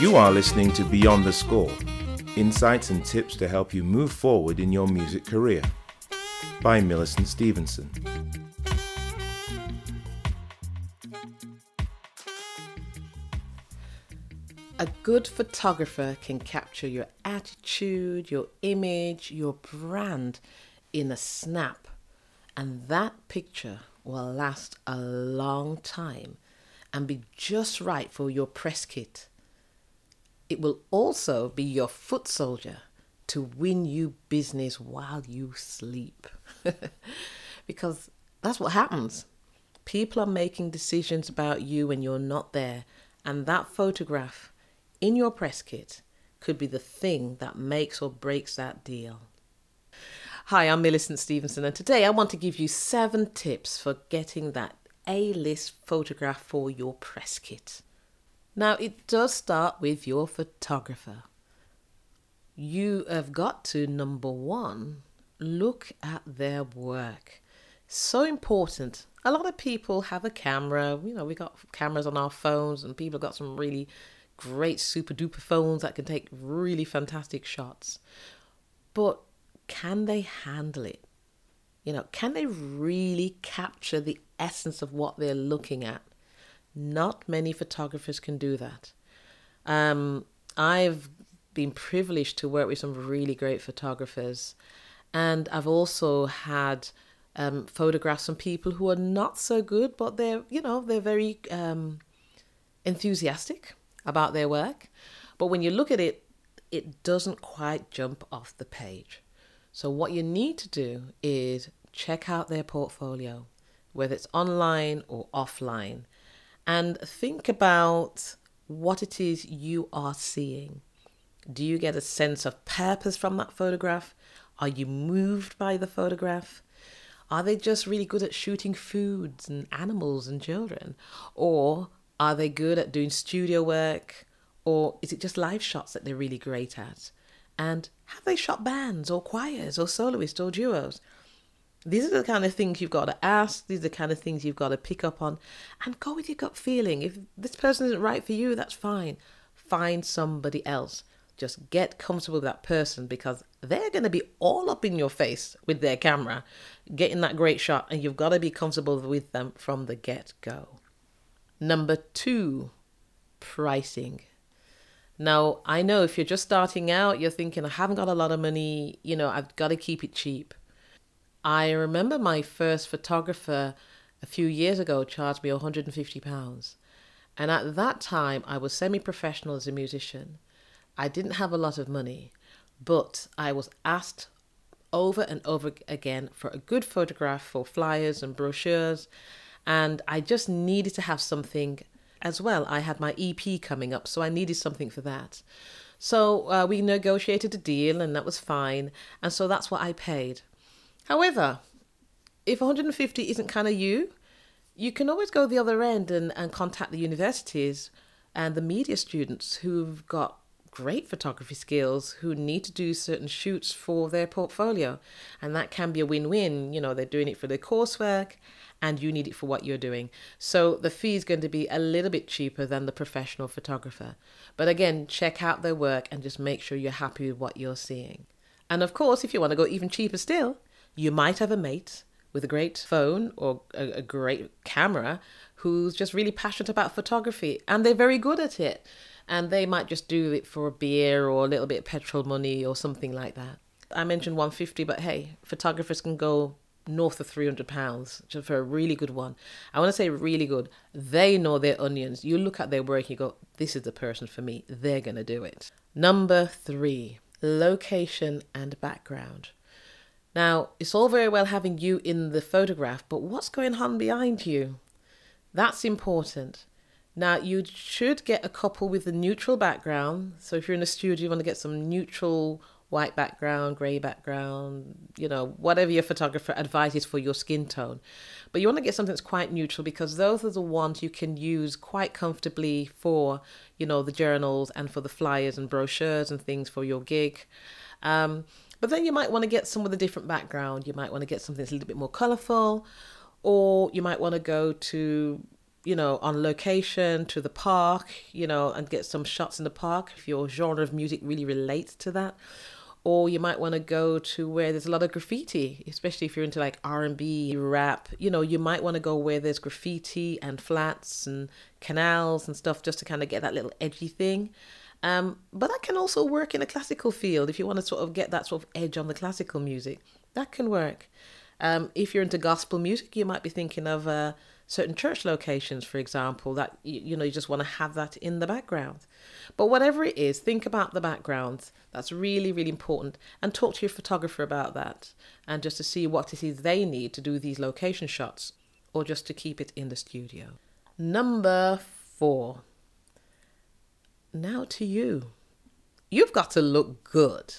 You are listening to Beyond the Score insights and tips to help you move forward in your music career by Millicent Stevenson. A good photographer can capture your attitude, your image, your brand in a snap, and that picture will last a long time and be just right for your press kit. It will also be your foot soldier to win you business while you sleep. because that's what happens. People are making decisions about you when you're not there, and that photograph in your press kit could be the thing that makes or breaks that deal. Hi, I'm Millicent Stevenson, and today I want to give you seven tips for getting that A list photograph for your press kit. Now, it does start with your photographer. You have got to, number one, look at their work. So important. A lot of people have a camera. You know, we got cameras on our phones, and people have got some really great super duper phones that can take really fantastic shots. But can they handle it? You know, can they really capture the essence of what they're looking at? Not many photographers can do that. Um, I've been privileged to work with some really great photographers, and I've also had um, photographs from people who are not so good, but they're you know they're very um, enthusiastic about their work. But when you look at it, it doesn't quite jump off the page. So, what you need to do is check out their portfolio, whether it's online or offline, and think about what it is you are seeing. Do you get a sense of purpose from that photograph? Are you moved by the photograph? Are they just really good at shooting foods and animals and children? Or are they good at doing studio work? Or is it just live shots that they're really great at? And have they shot bands or choirs or soloists or duos? These are the kind of things you've got to ask. These are the kind of things you've got to pick up on and go with your gut feeling. If this person isn't right for you, that's fine. Find somebody else. Just get comfortable with that person because they're going to be all up in your face with their camera, getting that great shot, and you've got to be comfortable with them from the get go. Number two, pricing. Now, I know if you're just starting out, you're thinking, I haven't got a lot of money, you know, I've got to keep it cheap. I remember my first photographer a few years ago charged me £150. And at that time, I was semi professional as a musician. I didn't have a lot of money, but I was asked over and over again for a good photograph for flyers and brochures. And I just needed to have something as well. I had my EP coming up, so I needed something for that. So uh, we negotiated a deal, and that was fine. And so that's what I paid. However, if 150 isn't kind of you, you can always go the other end and, and contact the universities and the media students who've got great photography skills who need to do certain shoots for their portfolio. And that can be a win win. You know, they're doing it for their coursework and you need it for what you're doing. So the fee is going to be a little bit cheaper than the professional photographer. But again, check out their work and just make sure you're happy with what you're seeing. And of course, if you want to go even cheaper still, you might have a mate with a great phone or a, a great camera who's just really passionate about photography and they're very good at it. And they might just do it for a beer or a little bit of petrol money or something like that. I mentioned 150, but hey, photographers can go north of 300 pounds for a really good one. I want to say really good. They know their onions. You look at their work you go, this is the person for me. They're going to do it. Number three, location and background. Now, it's all very well having you in the photograph, but what's going on behind you? That's important. Now, you should get a couple with a neutral background. So, if you're in a studio, you want to get some neutral white background, grey background, you know, whatever your photographer advises for your skin tone. But you want to get something that's quite neutral because those are the ones you can use quite comfortably for, you know, the journals and for the flyers and brochures and things for your gig. Um, but then you might want to get some with a different background. You might want to get something that's a little bit more colourful, or you might want to go to you know, on location to the park, you know, and get some shots in the park if your genre of music really relates to that. Or you might want to go to where there's a lot of graffiti, especially if you're into like R&B, rap. You know, you might want to go where there's graffiti and flats and canals and stuff just to kind of get that little edgy thing. Um, but that can also work in a classical field if you want to sort of get that sort of edge on the classical music. That can work. Um, if you're into gospel music, you might be thinking of uh, certain church locations, for example, that you, you know you just want to have that in the background. But whatever it is, think about the background. That's really, really important, and talk to your photographer about that, and just to see what it is they need to do these location shots, or just to keep it in the studio. Number four. Now to you. You've got to look good.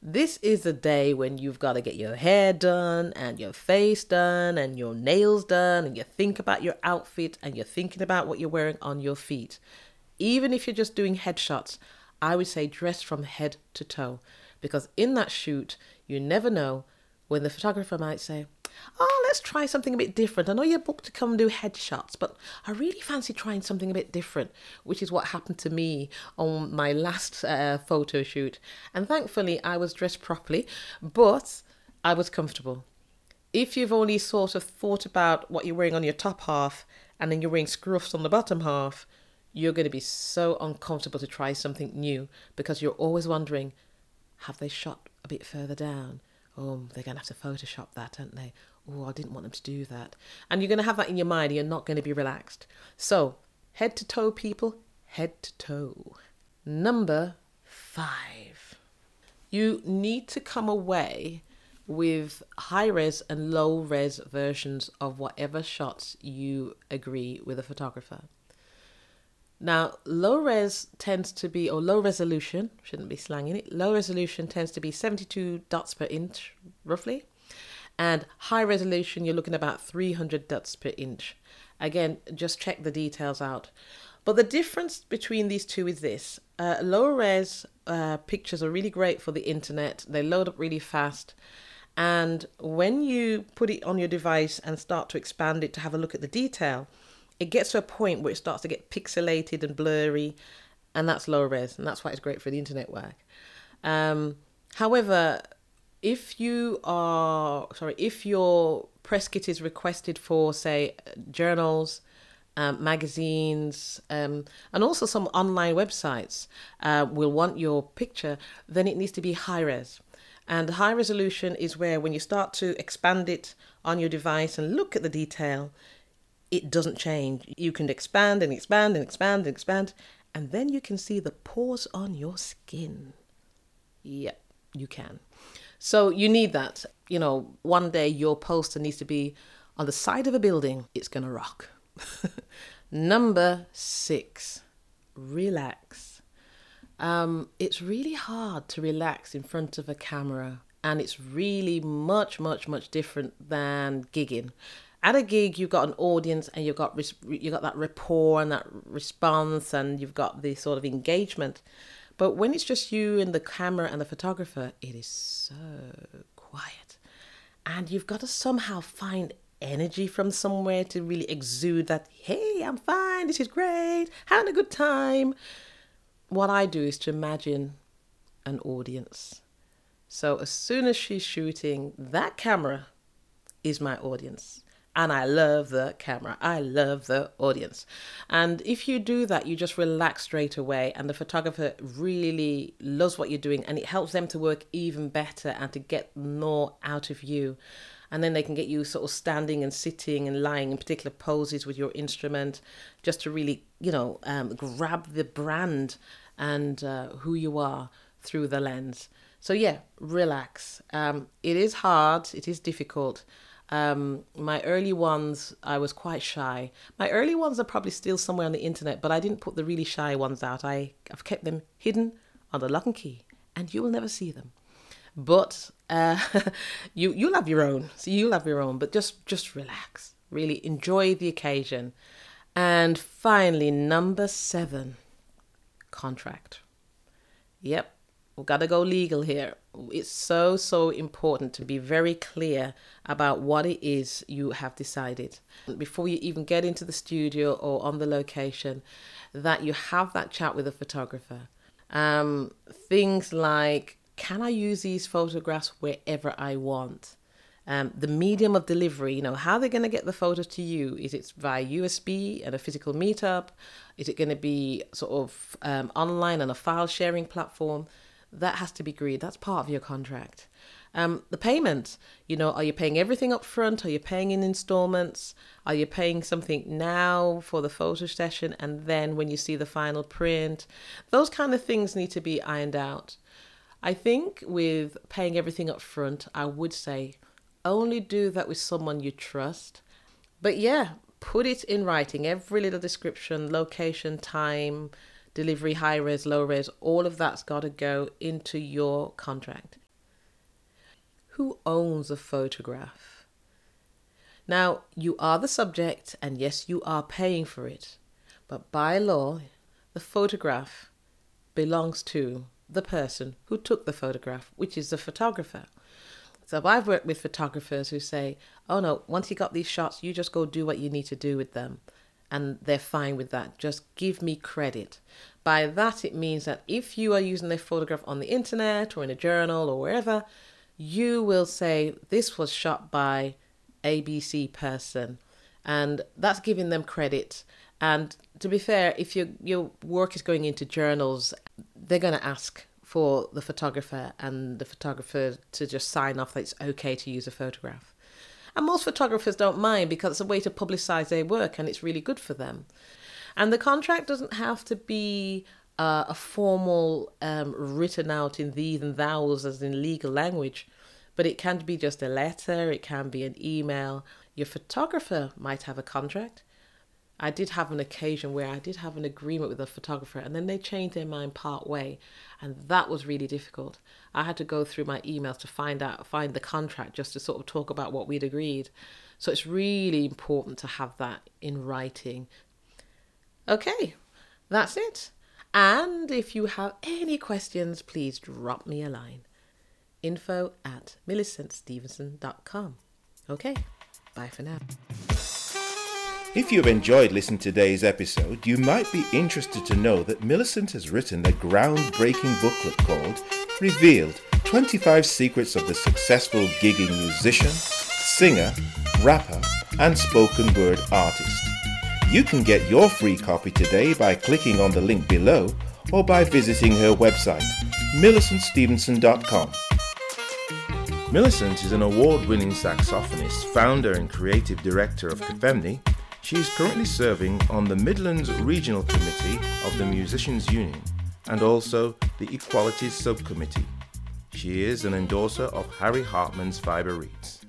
This is a day when you've got to get your hair done and your face done and your nails done and you think about your outfit and you're thinking about what you're wearing on your feet. Even if you're just doing headshots, I would say dress from head to toe because in that shoot, you never know when the photographer might say, oh, let's try something a bit different. I know you're booked to come do headshots, but I really fancy trying something a bit different, which is what happened to me on my last uh, photo shoot. And thankfully, I was dressed properly, but I was comfortable. If you've only sort of thought about what you're wearing on your top half and then you're wearing scruffs on the bottom half, you're going to be so uncomfortable to try something new because you're always wondering, have they shot a bit further down? Oh, they're going to have to Photoshop that, aren't they? Oh, I didn't want them to do that. And you're going to have that in your mind. You're not going to be relaxed. So, head to toe, people, head to toe. Number five. You need to come away with high res and low res versions of whatever shots you agree with a photographer. Now, low res tends to be, or low resolution, shouldn't be slanging it, low resolution tends to be 72 dots per inch, roughly. And high resolution, you're looking about 300 dots per inch. Again, just check the details out. But the difference between these two is this uh, low res uh, pictures are really great for the internet, they load up really fast. And when you put it on your device and start to expand it to have a look at the detail, it gets to a point where it starts to get pixelated and blurry, and that's low res, and that's why it's great for the internet work. Um, however, if you are sorry, if your press kit is requested for, say, journals, um, magazines, um, and also some online websites uh, will want your picture, then it needs to be high res. And high resolution is where, when you start to expand it on your device and look at the detail, it doesn't change. You can expand and expand and expand and expand, and then you can see the pores on your skin. Yep, you can. So you need that. You know, one day your poster needs to be on the side of a building. It's going to rock. Number six, relax. Um, it's really hard to relax in front of a camera, and it's really much, much, much different than gigging at a gig you've got an audience and you've got you've got that rapport and that response and you've got the sort of engagement. But when it's just you and the camera and the photographer it is so quiet. And you've got to somehow find energy from somewhere to really exude that hey i'm fine. This is great. Having a good time. What i do is to imagine an audience. So as soon as she's shooting that camera is my audience and I love the camera. I love the audience. And if you do that, you just relax straight away, and the photographer really loves what you're doing, and it helps them to work even better and to get more out of you. And then they can get you sort of standing and sitting and lying in particular poses with your instrument, just to really, you know, um, grab the brand and uh, who you are through the lens. So yeah, relax. Um, it is hard. It is difficult um, my early ones, I was quite shy. My early ones are probably still somewhere on the internet, but I didn't put the really shy ones out. I, I've kept them hidden under lock and key, and you will never see them. But uh, you you'll have your own. So you'll have your own. But just just relax. Really enjoy the occasion. And finally, number seven, contract. Yep, We've got to go legal here. It's so, so important to be very clear about what it is you have decided before you even get into the studio or on the location, that you have that chat with the photographer. Um, things like, can I use these photographs wherever I want? Um, the medium of delivery, you know, how they're going to get the photos to you. Is it via USB and a physical meetup? Is it going to be sort of um, online on a file sharing platform? That has to be agreed. That's part of your contract. Um, the payment, you know, are you paying everything up front? Are you paying in installments? Are you paying something now for the photo session and then when you see the final print? Those kind of things need to be ironed out. I think with paying everything up front, I would say only do that with someone you trust. But yeah, put it in writing every little description, location, time, delivery, high res, low res, all of that's got to go into your contract. Who owns a photograph? Now, you are the subject, and yes, you are paying for it, but by law, the photograph belongs to the person who took the photograph, which is the photographer. So I've worked with photographers who say, oh no, once you got these shots, you just go do what you need to do with them. And they're fine with that. Just give me credit. By that, it means that if you are using their photograph on the internet or in a journal or wherever, you will say, this was shot by ABC person. And that's giving them credit. And to be fair, if your, your work is going into journals, they're going to ask for the photographer and the photographer to just sign off that it's okay to use a photograph. And most photographers don't mind because it's a way to publicize their work and it's really good for them. And the contract doesn't have to be uh, a formal um, written out in thees and thous as in legal language, but it can be just a letter, it can be an email. Your photographer might have a contract, I did have an occasion where I did have an agreement with a photographer and then they changed their mind part way and that was really difficult. I had to go through my emails to find out find the contract just to sort of talk about what we'd agreed. So it's really important to have that in writing. Okay, that's it. And if you have any questions, please drop me a line. Info at millicentstevenson.com. Okay, bye for now. If you've enjoyed listening to today's episode, you might be interested to know that Millicent has written a groundbreaking booklet called Revealed 25 Secrets of the Successful Gigging Musician, Singer, Rapper, and Spoken Word Artist. You can get your free copy today by clicking on the link below or by visiting her website, millicentstevenson.com. Millicent is an award winning saxophonist, founder, and creative director of Kafemni she is currently serving on the Midlands Regional Committee of the Musicians Union and also the Equalities Subcommittee. She is an endorser of Harry Hartmann's Fibre Reeds.